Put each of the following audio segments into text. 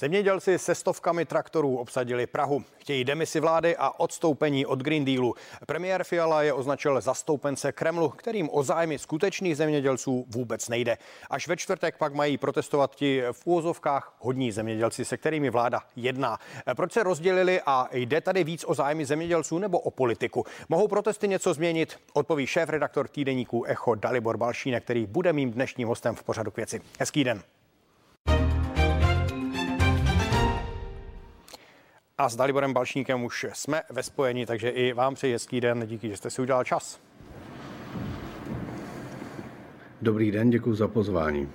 Zemědělci se stovkami traktorů obsadili Prahu. Chtějí demisi vlády a odstoupení od Green Dealu. Premiér Fiala je označil zastoupence Kremlu, kterým o zájmy skutečných zemědělců vůbec nejde. Až ve čtvrtek pak mají protestovat ti v úvozovkách hodní zemědělci, se kterými vláda jedná. Proč se rozdělili a jde tady víc o zájmy zemědělců nebo o politiku? Mohou protesty něco změnit? Odpoví šéf redaktor týdeníku Echo Dalibor Balšínek, který bude mým dnešním hostem v pořadu k věci. Hezký den. A s Daliborem Balšníkem už jsme ve spojení, takže i vám přeji hezký den. Díky, že jste si udělal čas. Dobrý den, děkuji za pozvání.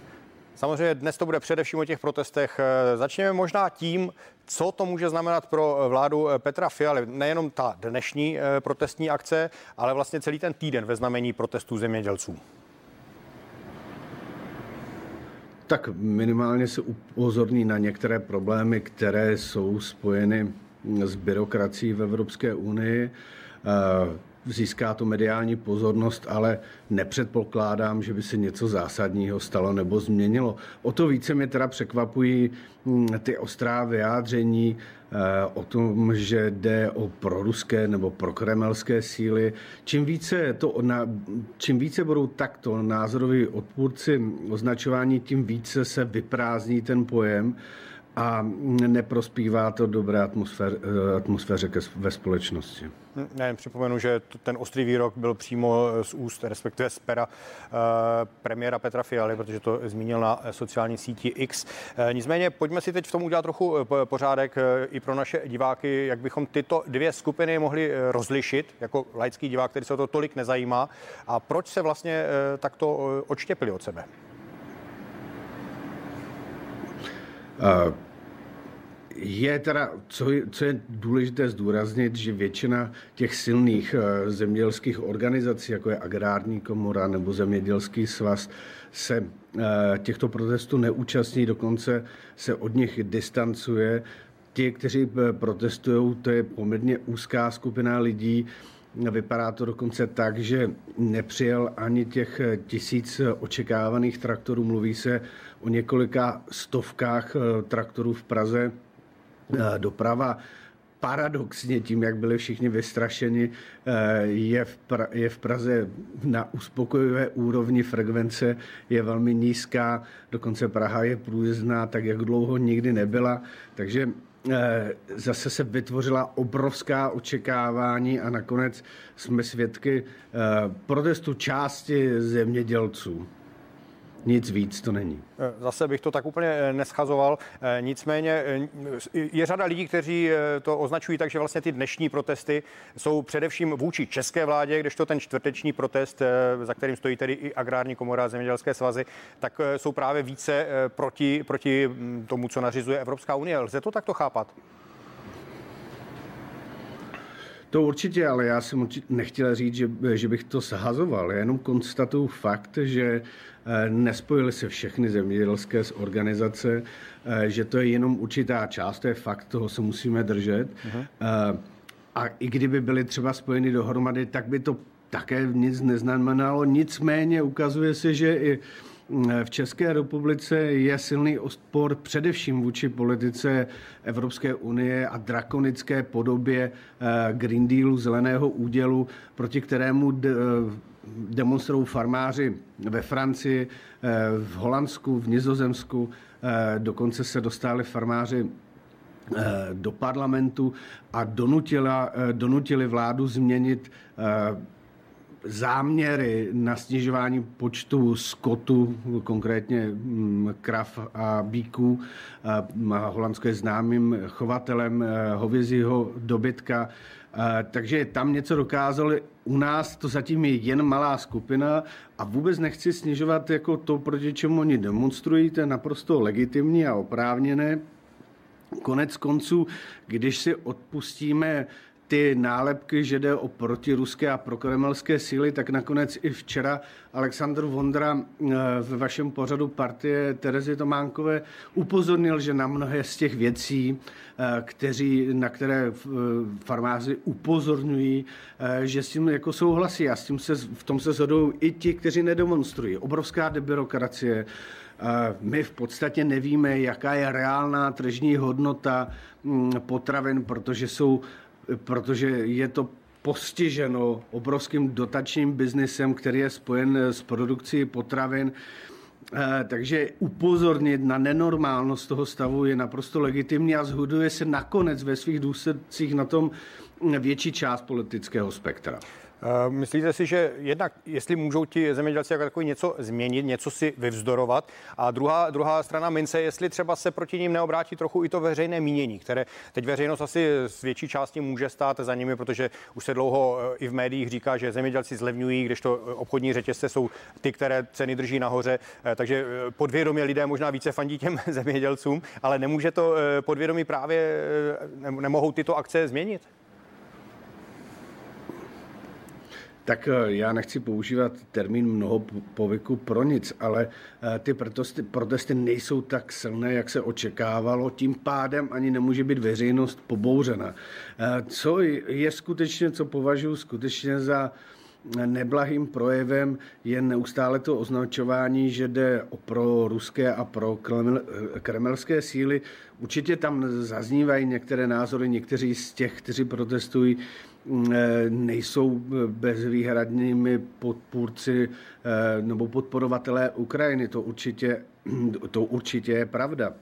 Samozřejmě dnes to bude především o těch protestech. Začněme možná tím, co to může znamenat pro vládu Petra Fialy. Nejenom ta dnešní protestní akce, ale vlastně celý ten týden ve znamení protestů zemědělců. Tak minimálně se upozorní na některé problémy, které jsou spojeny s byrokracií v Evropské unii. Získá to mediální pozornost, ale nepředpokládám, že by se něco zásadního stalo nebo změnilo. O to více mě teda překvapují hm, ty ostrá vyjádření eh, o tom, že jde o proruské nebo prokremelské síly. Čím více, to, čím více budou takto názoroví odpůrci označování, tím více se vyprázdní ten pojem a neprospívá to dobré atmosfér, eh, atmosféře ve společnosti. Ne, připomenu, že ten ostrý výrok byl přímo z úst, respektive z pera eh, premiéra Petra Fialy, protože to zmínil na sociální síti X. Eh, nicméně pojďme si teď v tom udělat trochu pořádek i pro naše diváky, jak bychom tyto dvě skupiny mohli rozlišit, jako laický divák, který se o to tolik nezajímá, a proč se vlastně takto odštěpili od sebe. Uh, je teda, co je, co je důležité zdůraznit, že většina těch silných uh, zemědělských organizací, jako je Agrární komora nebo Zemědělský svaz, se uh, těchto protestů neúčastní, dokonce se od nich distancuje. Ti, kteří protestují, to je poměrně úzká skupina lidí, Vypadá to dokonce tak, že nepřijel ani těch tisíc očekávaných traktorů. Mluví se o několika stovkách eh, traktorů v Praze. Eh, doprava paradoxně tím, jak byli všichni vystrašeni, eh, je v, pra- je v Praze na uspokojivé úrovni frekvence, je velmi nízká, dokonce Praha je průjezdná tak, jak dlouho nikdy nebyla, takže zase se vytvořila obrovská očekávání a nakonec jsme svědky protestu části zemědělců. Nic víc to není. Eh, zase bych to tak úplně eh, neschazoval. Eh, nicméně je řada lidí, kteří to označují tak, že vlastně ty dnešní protesty jsou především vůči české vládě, kdežto ten čtvrteční protest, za kterým stojí tedy i agrární komora a zemědělské svazy, tak jsou právě více proti, proti hm, tomu, co nařizuje Evropská unie. Lze to takto chápat? To určitě, ale já jsem nechtěl říct, že, že bych to sahazoval. Já jenom konstatuju fakt, že eh, nespojily se všechny zemědělské organizace, eh, že to je jenom určitá část, to je fakt, toho se musíme držet. Uh-huh. A i kdyby byly třeba spojeny dohromady, tak by to také nic neznamenalo. Nicméně ukazuje se, že i v České republice je silný odpor především vůči politice Evropské unie a drakonické podobě eh, Green Dealu, zeleného údělu, proti kterému eh, demonstrují farmáři ve Francii, eh, v Holandsku, v Nizozemsku. Dokonce se dostali farmáři do parlamentu a donutila, donutili vládu změnit záměry na snižování počtu skotu, konkrétně mm, krav a bíků. Holandsko je známým chovatelem eh, hovězího dobytka, takže tam něco dokázali. U nás to zatím je jen malá skupina a vůbec nechci snižovat jako to, proti čemu oni demonstrují, to je naprosto legitimní a oprávněné. Konec konců, když si odpustíme ty nálepky, že jde o protiruské a prokremelské síly, tak nakonec i včera Aleksandr Vondra eh, ve vašem pořadu partie Terezy Tománkové upozornil, že na mnohé z těch věcí, eh, kteří, na které eh, farmáři upozorňují, že s tím jako souhlasí a s tím se, v tom se shodují i ti, kteří nedemonstrují. Obrovská debirokracie, My v podstatě nevíme, jaká je reálná tržní hodnota mm, potravin, protože, jsou, protože je to postiženo obrovským dotačním biznesem, který je spojen s produkcí potravin. Takže upozornit na nenormálnost toho stavu je naprosto legitimní a zhoduje se nakonec ve svých důsledcích na tom větší část politického spektra. Eh, myslíte si, že jednak, jestli můžou ti zemědělci jako takový něco změnit, něco si vyvzdorovat, a druhá, druhá strana mince, jestli třeba se proti ním neobrátí trochu i to veřejné mínění, které teď veřejnost asi z větší části může stát za nimi, protože už se dlouho eh, i v médiích říká, že zemědělci zlevňují, když to eh, obchodní řetězce jsou ty, které ceny drží nahoře, takže podvědomě lidé možná více fandí těm zemědělcům, ale nemůže to podvědomí právě, nemohou tyto akce změnit? Tak eh, já nechci používat termín mnoho povyku pro nic, ale eh, ty protesty, protesty nejsou tak silné, jak se očekávalo, tím pádem ani nemůže být veřejnost pobouřena. Eh, co je skutečně, co považuji skutečně za neblahým projevem je neustále to označování, že jde o pro ruské a pro kremelské síly. Určitě tam zaznívají některé názory, někteří z těch, kteří protestují, Eh, nejsou bezvýhradnými podpůrci eh, nebo podporovatelé Ukrajiny. To určitě, to určitě je pravda.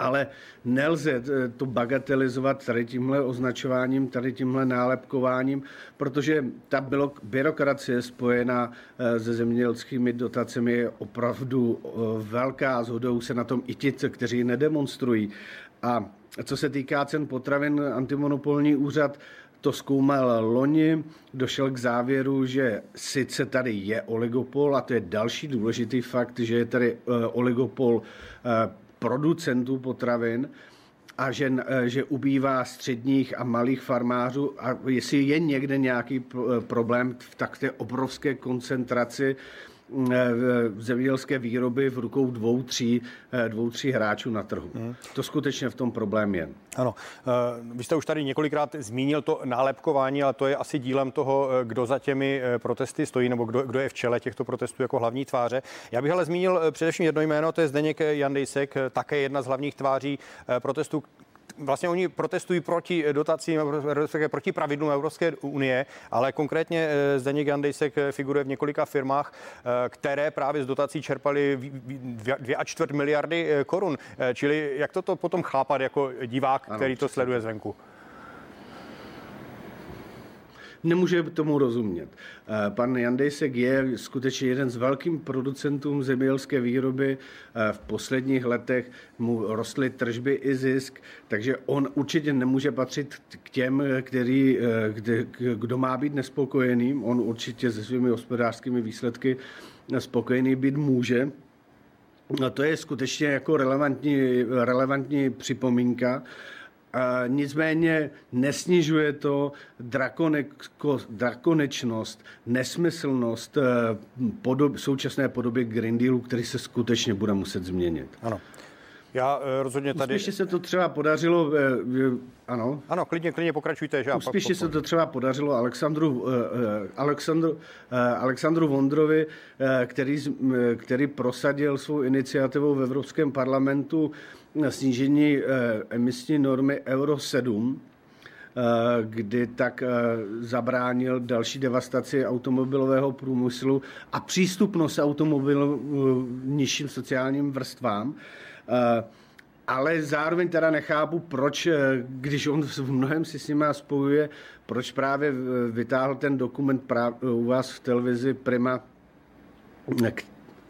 Ale nelze eh, to bagatelizovat tady tímhle označováním, tady tímhle nálepkováním, protože ta byrokracie spojená se zemědělskými dotacemi je opravdu velká. Zhodou se na tom i ti, kteří nedemonstrují. A co se týká cen potravin, antimonopolní úřad to zkoumal loni, došel k závěru, že sice tady je oligopol, a to je další důležitý fakt, že je tady eh, oligopol eh, producentů potravin, a že, eh, že ubývá středních a malých farmářů. A jestli je někde nějaký problém v tak té obrovské koncentraci Eh, zemědělské výroby v rukou dvou, tří, eh, dvou, tří hráčů na trhu. Hmm. To skutečně v tom problém je. Ano, eh, vy jste už tady několikrát zmínil to nálepkování, ale to je asi dílem toho, kdo za těmi protesty stojí, nebo kdo, kdo je v čele těchto protestů jako hlavní tváře. Já bych ale zmínil především jedno jméno, to je Zdeněk Jandejsek, také jedna z hlavních tváří protestů, vlastně oni protestují proti dotacím, proti pravidlům Evropské unie, ale konkrétně eh, Zdeněk Gandejsek eh, figuruje v několika firmách, eh, které právě z dotací a čtvrt miliardy korun. Čili jak toto potom chápat jako divák, ano, který to sleduje zvenku? Nemůže tomu rozumět. Eh, pan Jandejsek je skutečně jeden z velkým producentů zemědělské výroby. Eh, v posledních letech mu rostly tržby i zisk, takže on určitě nemůže patřit k těm, který, eh, kdo má být nespokojený. On určitě se svými hospodářskými výsledky spokojený být může. No to je skutečně jako relevantní, relevantní připomínka. A nicméně nesnižuje to drakonečnost, nesmyslnost eh, podob, současné podoby Green Dealu, který se skutečně bude muset změnit. Ano. Já eh, rozhodně tady... Úspěšně se to třeba podařilo, eh, ano. Ano, klidně, klidně pokračujte. Že Úspěšně se to třeba podařilo Alexandru, Alexandru, Alexandru Vondrovi, který, který prosadil svou iniciativou v Evropském parlamentu snížení eh, emisní normy Euro 7, eh, kdy tak eh, zabránil další devastaci automobilového průmyslu a přístupnost automobilů nižším sociálním vrstvám. Ale zároveň teda nechápu, proč, když on v mnohem si s nimi spojuje, proč právě vytáhl ten dokument u vás v televizi Prima,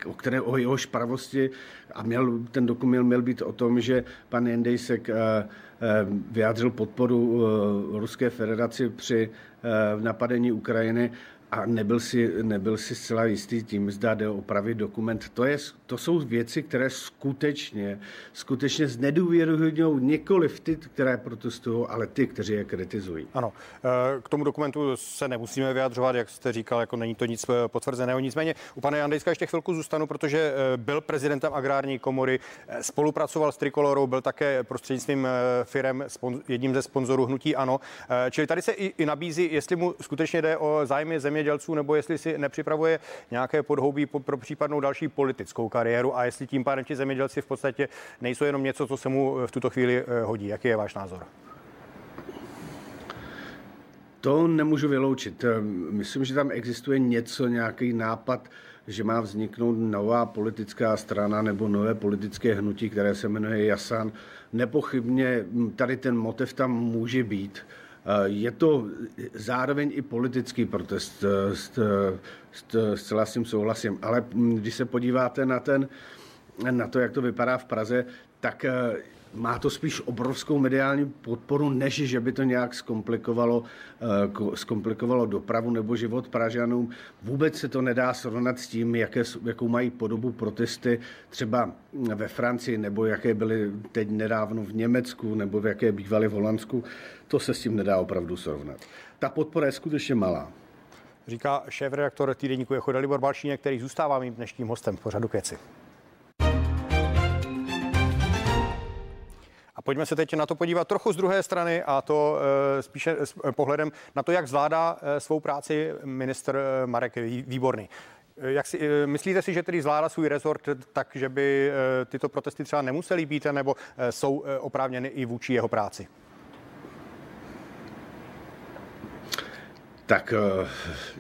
o, které, o jehož pravosti a měl, ten dokument měl být o tom, že pan Jendejsek eh, eh, vyjádřil podporu eh, Ruské federaci při napadení Ukrajiny a nebyl si, nebyl si zcela jistý tím, zda jde opravit dokument. To, je, to jsou věci, které skutečně, skutečně znedůvěrují nikoli v ty, které protestují, ale ty, kteří je kritizují. Ano, eh, k tomu dokumentu se nemusíme vyjadřovat, jak jste říkal, jako není to nic eh, potvrzeného. Nicméně u pana Jandejska ještě chvilku zůstanu, protože eh, byl prezidentem agrární komory, spolupracoval s Trikolorou, byl také prostřednictvím firem jedním ze sponzorů hnutí Ano. Čili tady se i, i nabízí, jestli mu skutečně jde o zájmy země zemědělců, nebo jestli si nepřipravuje nějaké podhoubí pro případnou další politickou kariéru a jestli tím pádem ti zemědělci v podstatě nejsou jenom něco, co se mu v tuto chvíli hodí. Jaký je váš názor? To nemůžu vyloučit. Myslím, že tam existuje něco, nějaký nápad, že má vzniknout nová politická strana nebo nové politické hnutí, které se jmenuje Jasan. Nepochybně tady ten motiv tam může být. Je to zároveň i politický protest, zcela s tím souhlasím. Ale když se podíváte na, ten, na to, jak to vypadá v Praze, tak má to spíš obrovskou mediální podporu, než že by to nějak zkomplikovalo, uh, zkomplikovalo dopravu nebo život Pražanům. Vůbec se to nedá srovnat s tím, jaké, jakou mají podobu protesty třeba ve Francii, nebo jaké byly teď nedávno v Německu, nebo v jaké bývaly v Holandsku. To se s tím nedá opravdu srovnat. Ta podpora je skutečně malá. Říká šéf-redaktor týdeníku Echo Dalibor Balšínek, který zůstává mým dnešním hostem v pořadu Keci. A pojďme se teď na to podívat trochu z druhé strany a to eh, spíše s eh, pohledem na to, jak zvládá eh, svou práci minister Marek Výborný. Jak si, myslíte si, že tedy zvládá svůj rezort tak, že by tyto protesty třeba nemusely být, nebo jsou oprávněny i vůči jeho práci? Tak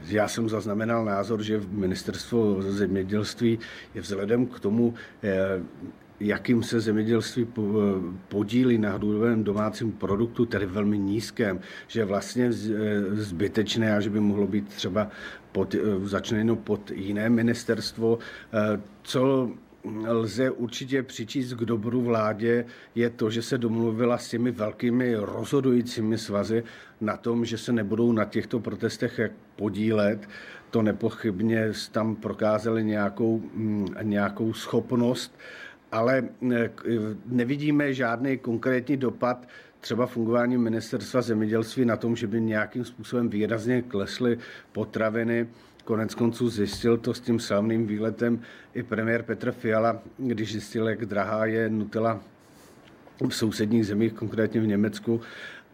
já jsem zaznamenal názor, že ministerstvo zemědělství je vzhledem k tomu, jakým se zemědělství podílí na hrubém domácím produktu, tedy velmi nízkém, že je vlastně e, zbytečné a že by mohlo být třeba pod, e, začleněno pod jiné ministerstvo. Co lze určitě přičíst k dobru vládě, je to, že se domluvila s těmi velkými rozhodujícími svazy na tom, že se nebudou na těchto protestech podílet. To nepochybně tam prokázali nějakou, nějakou schopnost ale eh, nevidíme žádný konkrétní dopad třeba fungování ministerstva zemědělství na tom, že by nějakým způsobem výrazně klesly potraviny. Konec konců zjistil to s tím slavným výletem i premiér Petr Fiala, když zjistil, jak drahá je Nutella v sousedních zemích, konkrétně v Německu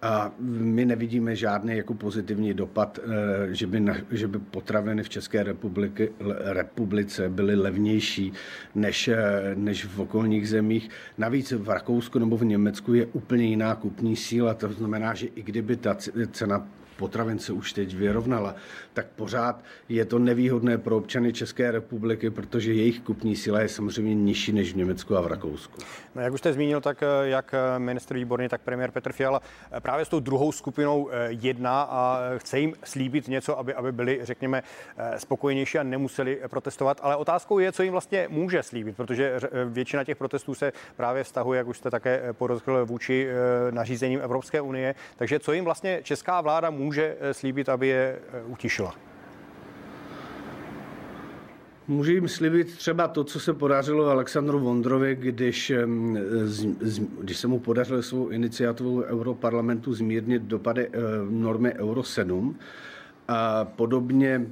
a my nevidíme žádný jako pozitivní dopad, eh, že by, na, že by potraviny v České republiky, republice byly levnější než, eh, než v okolních zemích. Navíc v Rakousku nebo v Německu je úplně jiná kupní síla. To znamená, že i kdyby ta cena potravin se už teď vyrovnala, tak pořád je to nevýhodné pro občany České republiky, protože jejich kupní síla je samozřejmě nižší než v Německu a v Rakousku. No, jak už jste zmínil, tak eh, jak eh, ministr Výborný, tak premiér Petr Fiala eh, právě s tou druhou skupinou jedná a chce jim slíbit něco, aby, aby byli, řekněme, spokojenější a nemuseli protestovat. Ale otázkou je, co jim vlastně může slíbit, protože většina těch protestů se právě vztahuje, jak už jste také podotkl, vůči nařízením Evropské unie. Takže co jim vlastně česká vláda může může eh, slíbit, aby je eh, utišila? Můžu jim slíbit třeba to, co se podařilo Alexandru Vondrovi, když, když se mu podařilo svou iniciativu Europarlamentu zmírnit dopady eh, normy Euro 7. A podobně,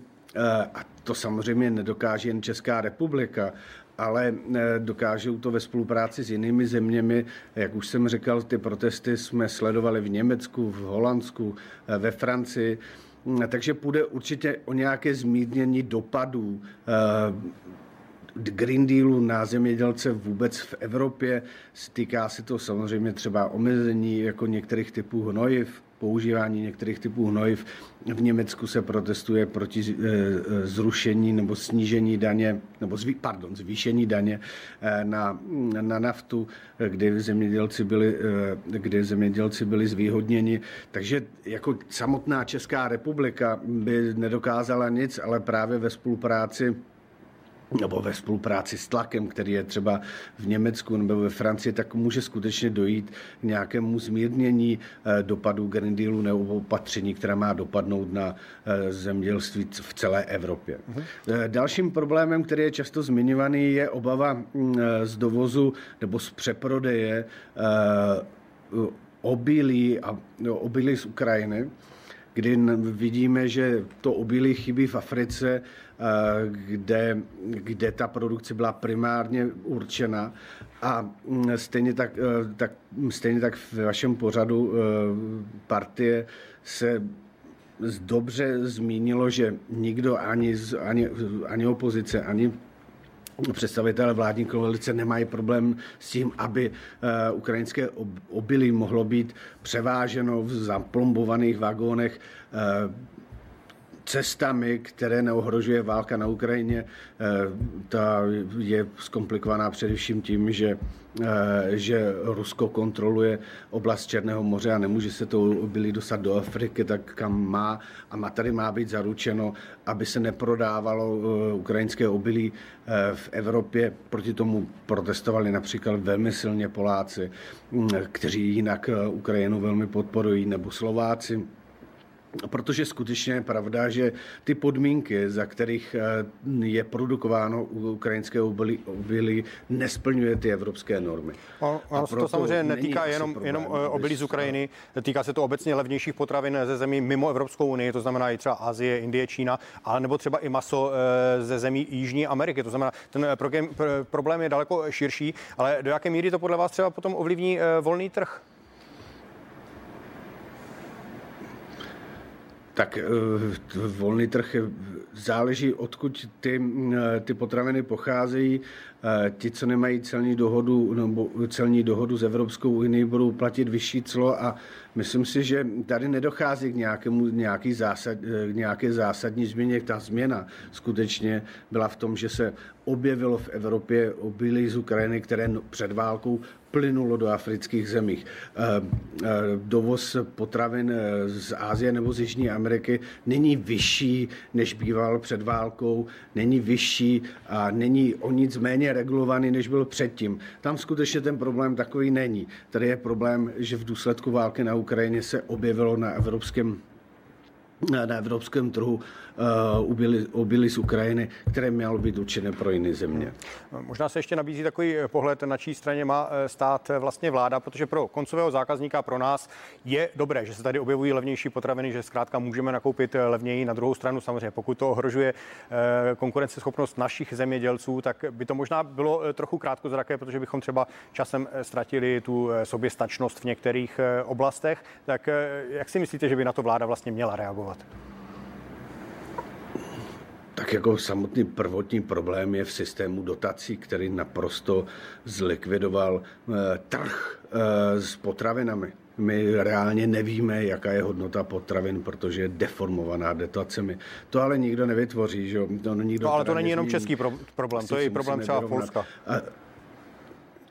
a to samozřejmě nedokáže jen Česká republika, ale dokážou to ve spolupráci s jinými zeměmi. Jak už jsem říkal, ty protesty jsme sledovali v Německu, v Holandsku, eh, ve Francii. Mm, takže půjde určitě o nějaké zmírnění dopadů eh, Green Dealu na zemědělce vůbec v Evropě. Týká se to samozřejmě třeba omezení jako některých typů hnojiv, používání některých typů hnojiv. V Německu se protestuje proti eh, eh, zrušení nebo snížení daně, nebo zví, pardon, zvýšení daně eh, na, na naftu, kdy zemědělci, byli, kdy zemědělci byli zvýhodněni. Takže jako samotná Česká republika by nedokázala nic, ale právě ve spolupráci nebo ve spolupráci s tlakem, který je třeba v Německu nebo ve Francii, tak může skutečně dojít k nějakému zmírnění eh, dopadů Green Dealu nebo opatření, která má dopadnout na eh, zemědělství v celé Evropě. Uh-huh. Dalším problémem, který je často zmiňovaný, je obava mm, z dovozu nebo z přeprodeje obilí a no, obilí z Ukrajiny kdy vidíme, že to obilí chybí v Africe, kde, kde ta produkce byla primárně určena. A mm, stejně tak, tak, stejně tak v vašem pořadu partie se dobře zmínilo, že nikdo ani, ani, ani opozice, ani představitelé vládní koalice nemají problém s tím, aby uh, ukrajinské obilí mohlo být převáženo v zaplombovaných vagónech cestami, které neohrožuje válka na Ukrajině. Eh, ta je zkomplikovaná především tím, že, eh, že Rusko kontroluje oblast Černého moře a nemůže se to obilí dostat do Afriky, tak kam má. A má tady má být zaručeno, aby se neprodávalo eh, ukrajinské obilí v Evropě. Proti tomu protestovali například velmi silně Poláci, hm, kteří jinak Ukrajinu velmi podporují, nebo Slováci. Protože skutečně je pravda, že ty podmínky, za kterých eh, je produkováno ukrajinské obilí, nesplňuje ty evropské normy. On, ono se to samozřejmě netýká jenom, jenom eh, obilí z Ukrajiny, týká se to obecně levnějších potravin ze zemí mimo Evropskou unii, to znamená i třeba Asie, Indie, Čína, ale nebo třeba i maso eh, ze zemí Jižní Ameriky. To znamená, ten problém je daleko širší, ale do jaké míry to podle vás třeba potom ovlivní volný trh? Tak eh, volný trh záleží, odkud ty, eh, ty potraviny pocházejí. Eh, ti, co nemají celní dohodu, nebo celní dohodu s Evropskou unii, budou platit vyšší clo a myslím si, že tady nedochází k nějakému, nějaký zásad, k nějaké zásadní změně. Ta změna skutečně byla v tom, že se objevilo v Evropě obilí z Ukrajiny, které před válkou plynulo do afrických zemích. Eh, eh, dovoz potravin eh, z Ázie nebo z Jižní Ameriky není vyšší, než býval před válkou, není vyšší a není o nic méně regulovaný, než byl předtím. Tam skutečně ten problém takový není. Tady je problém, že v důsledku války na Ukrajině se objevilo na evropském na evropském trhu uh, obilí z Ukrajiny, které mělo být určené pro jiné země. Možná se ještě nabízí takový pohled, na čí straně má eh, stát eh, vlastně vláda, protože pro koncového zákazníka, pro nás je dobré, že se tady objevují levnější potraviny, že zkrátka můžeme nakoupit levněji. Na druhou stranu samozřejmě, pokud to ohrožuje konkurenceschopnost našich zemědělců, tak by to možná bylo trochu krátkozraké, protože bychom třeba časem ztratili tu soběstačnost v některých oblastech. Tak jak si myslíte, že by na to vláda vlastně měla reagovat? Tak jako samotný prvotní problém je v systému dotací, který naprosto zlikvidoval eh, trh eh, s potravinami. My reálně nevíme, jaká je hodnota potravin, protože je deformovaná dotacemi. To ale nikdo nevytvoří. Že? To nikdo no, ale to není jenom český pro- problém, to je i problém třeba Polska. A,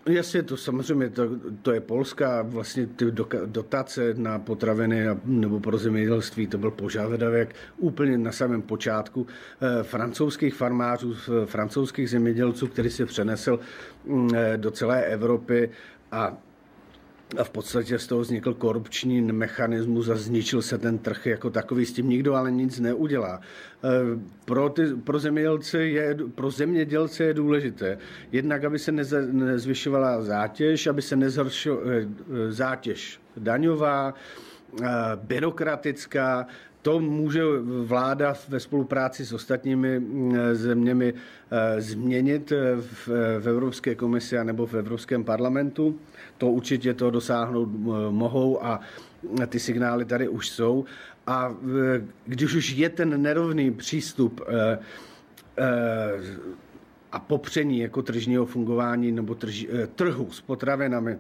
Jasně, to samozřejmě, to, to je Polska, vlastně ty dotace na potraviny nebo pro zemědělství, to byl požadavek úplně na samém počátku eh, francouzských farmářů, francouzských zemědělců, který se přenesl mm, eh, do celé Evropy a a v podstatě z toho vznikl korupční mechanismus a zničil se ten trh jako takový. S tím nikdo ale nic neudělá. E, pro, ty, pro, zemědělce je, pro zemědělce je důležité jednak, aby se neze, nezvyšovala zátěž, aby se nezhoršovala e, zátěž daňová, e, byrokratická, to může vláda ve spolupráci s ostatními zeměmi změnit v, v Evropské komisi nebo v Evropském parlamentu to určitě to dosáhnout eh, mohou a ty signály tady už jsou. A eh, když už je ten nerovný přístup eh, a popření jako tržního fungování nebo trhu s potravinami,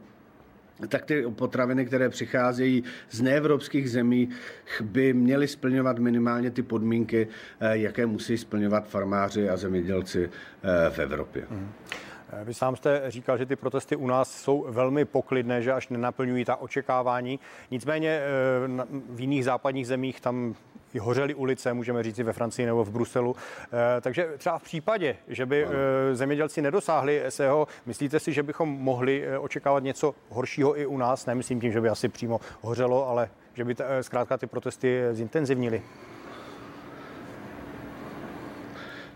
tak ty potraviny, které přicházejí z neevropských zemí, by měly splňovat minimálně ty podmínky, jaké musí splňovat farmáři a zemědělci v Evropě. Mm. Vy sám jste říkal, že ty protesty u nás jsou velmi poklidné, že až nenaplňují ta očekávání. Nicméně eh, v jiných západních zemích tam i hořely ulice, můžeme říct ve Francii nebo v Bruselu. Eh, takže třeba v případě, že by eh, zemědělci nedosáhli SEO, myslíte si, že bychom mohli očekávat něco horšího i u nás? Nemyslím tím, že by asi přímo hořelo, ale že by zkrátka ty protesty zintenzivnili.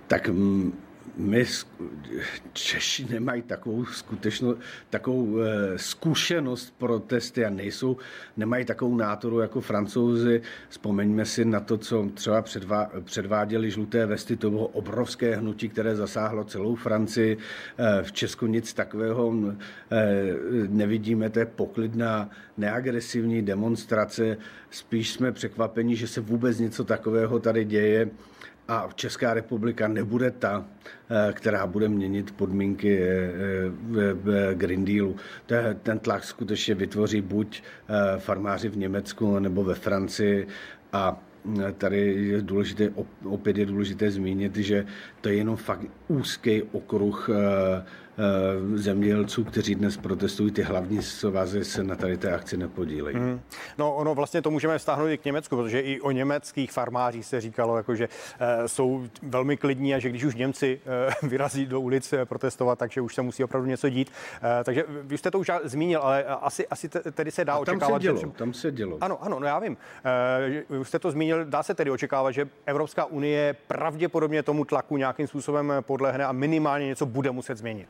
Tak mm, my Češi nemají takovou skutečnou, takovou eh, zkušenost protesty a nejsou, nemají takovou nátoru jako francouzi. Vzpomeňme si na to, co třeba předvá, předváděli žluté vesty, to bylo obrovské hnutí, které zasáhlo celou Francii. Eh, v Česku nic takového eh, nevidíme, to je poklidná, neagresivní demonstrace. Spíš jsme překvapeni, že se vůbec něco takového tady děje a Česká republika nebude ta, eh, která bude měnit podmínky eh, eh, Green Dealu. Ten tlak skutečně vytvoří buď farmáři v Německu nebo ve Francii a tady je důležité, opět je důležité zmínit, že to je jenom fakt úzký okruh zemědělců, kteří dnes protestují, ty hlavní svazy se na tady té akci nepodílejí. Mm. No ono vlastně to můžeme vztáhnout i k Německu, protože i o německých farmářích se říkalo, jako, že e, jsou velmi klidní a že když už Němci e, vyrazí do ulic protestovat, takže už se musí opravdu něco dít. E, takže vy jste to už zmínil, ale asi, asi tedy se dá a tam očekávat. Se dělo, že... Tam se dělo. Ano, ano, no já vím. E, už jste to zmínil, dá se tedy očekávat, že Evropská unie pravděpodobně tomu tlaku nějakým způsobem podlehne a minimálně něco bude muset změnit.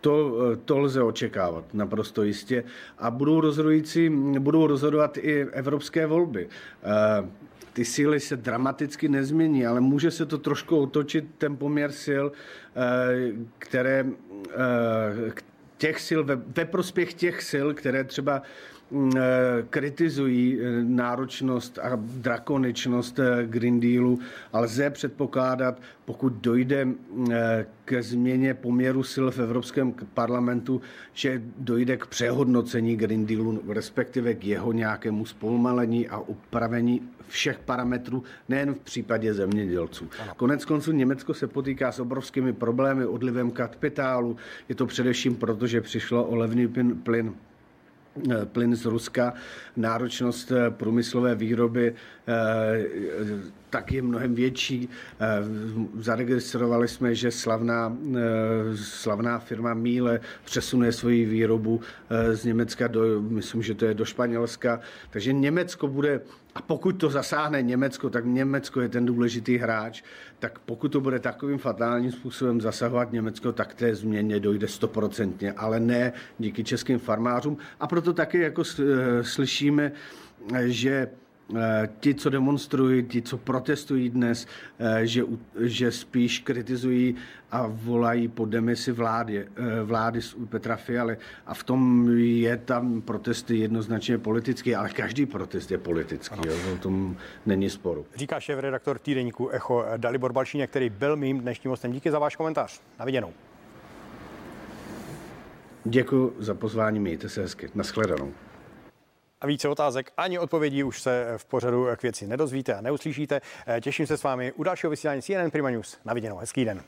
To, to lze očekávat naprosto jistě. A budou, rozhodující, budou rozhodovat i evropské volby. Eh, ty síly se dramaticky nezmění, ale může se to trošku otočit, ten poměr sil, eh, které eh, těch sil, ve, ve prospěch těch sil, které třeba eh, kritizují eh, náročnost a drakoničnost eh, Green Dealu, ale lze předpokládat, pokud dojde ke změně poměru sil v Evropském parlamentu, že dojde k přehodnocení Green Dealu, respektive k jeho nějakému zpomalení a upravení všech parametrů, nejen v případě zemědělců. Konec konců Německo se potýká s obrovskými problémy, odlivem kapitálu. Je to především proto, že přišlo o levný plyn Eh, plyn z Ruska, náročnost eh, průmyslové výroby eh, tak je mnohem větší. Zaregistrovali jsme, že slavná, slavná firma Míle přesunuje svoji výrobu z Německa do, myslím, že to je do Španělska. Takže Německo bude a pokud to zasáhne Německo, tak Německo je ten důležitý hráč, tak pokud to bude takovým fatálním způsobem zasahovat Německo, tak té změně dojde stoprocentně, ale ne díky českým farmářům. A proto taky jako slyšíme, že Eh, ti, co demonstrují, ti, co protestují dnes, eh, že, že spíš kritizují a volají po demisi vlády, eh, vlády Petra Fialy. A v tom je tam protesty jednoznačně politický, ale každý protest je politický, jo, o tom není sporu. Říká šéf redaktor týdeníku Echo Dalibor Balšíně, který byl mým dnešním hostem. Díky za váš komentář. Na viděnou. Děkuji za pozvání, mějte se hezky. Naschledanou. A více otázek ani odpovědí už se v pořadu k věci nedozvíte a neuslyšíte. Těším se s vámi u dalšího vysílání CNN Prima News. Na viděnou. Hezký den.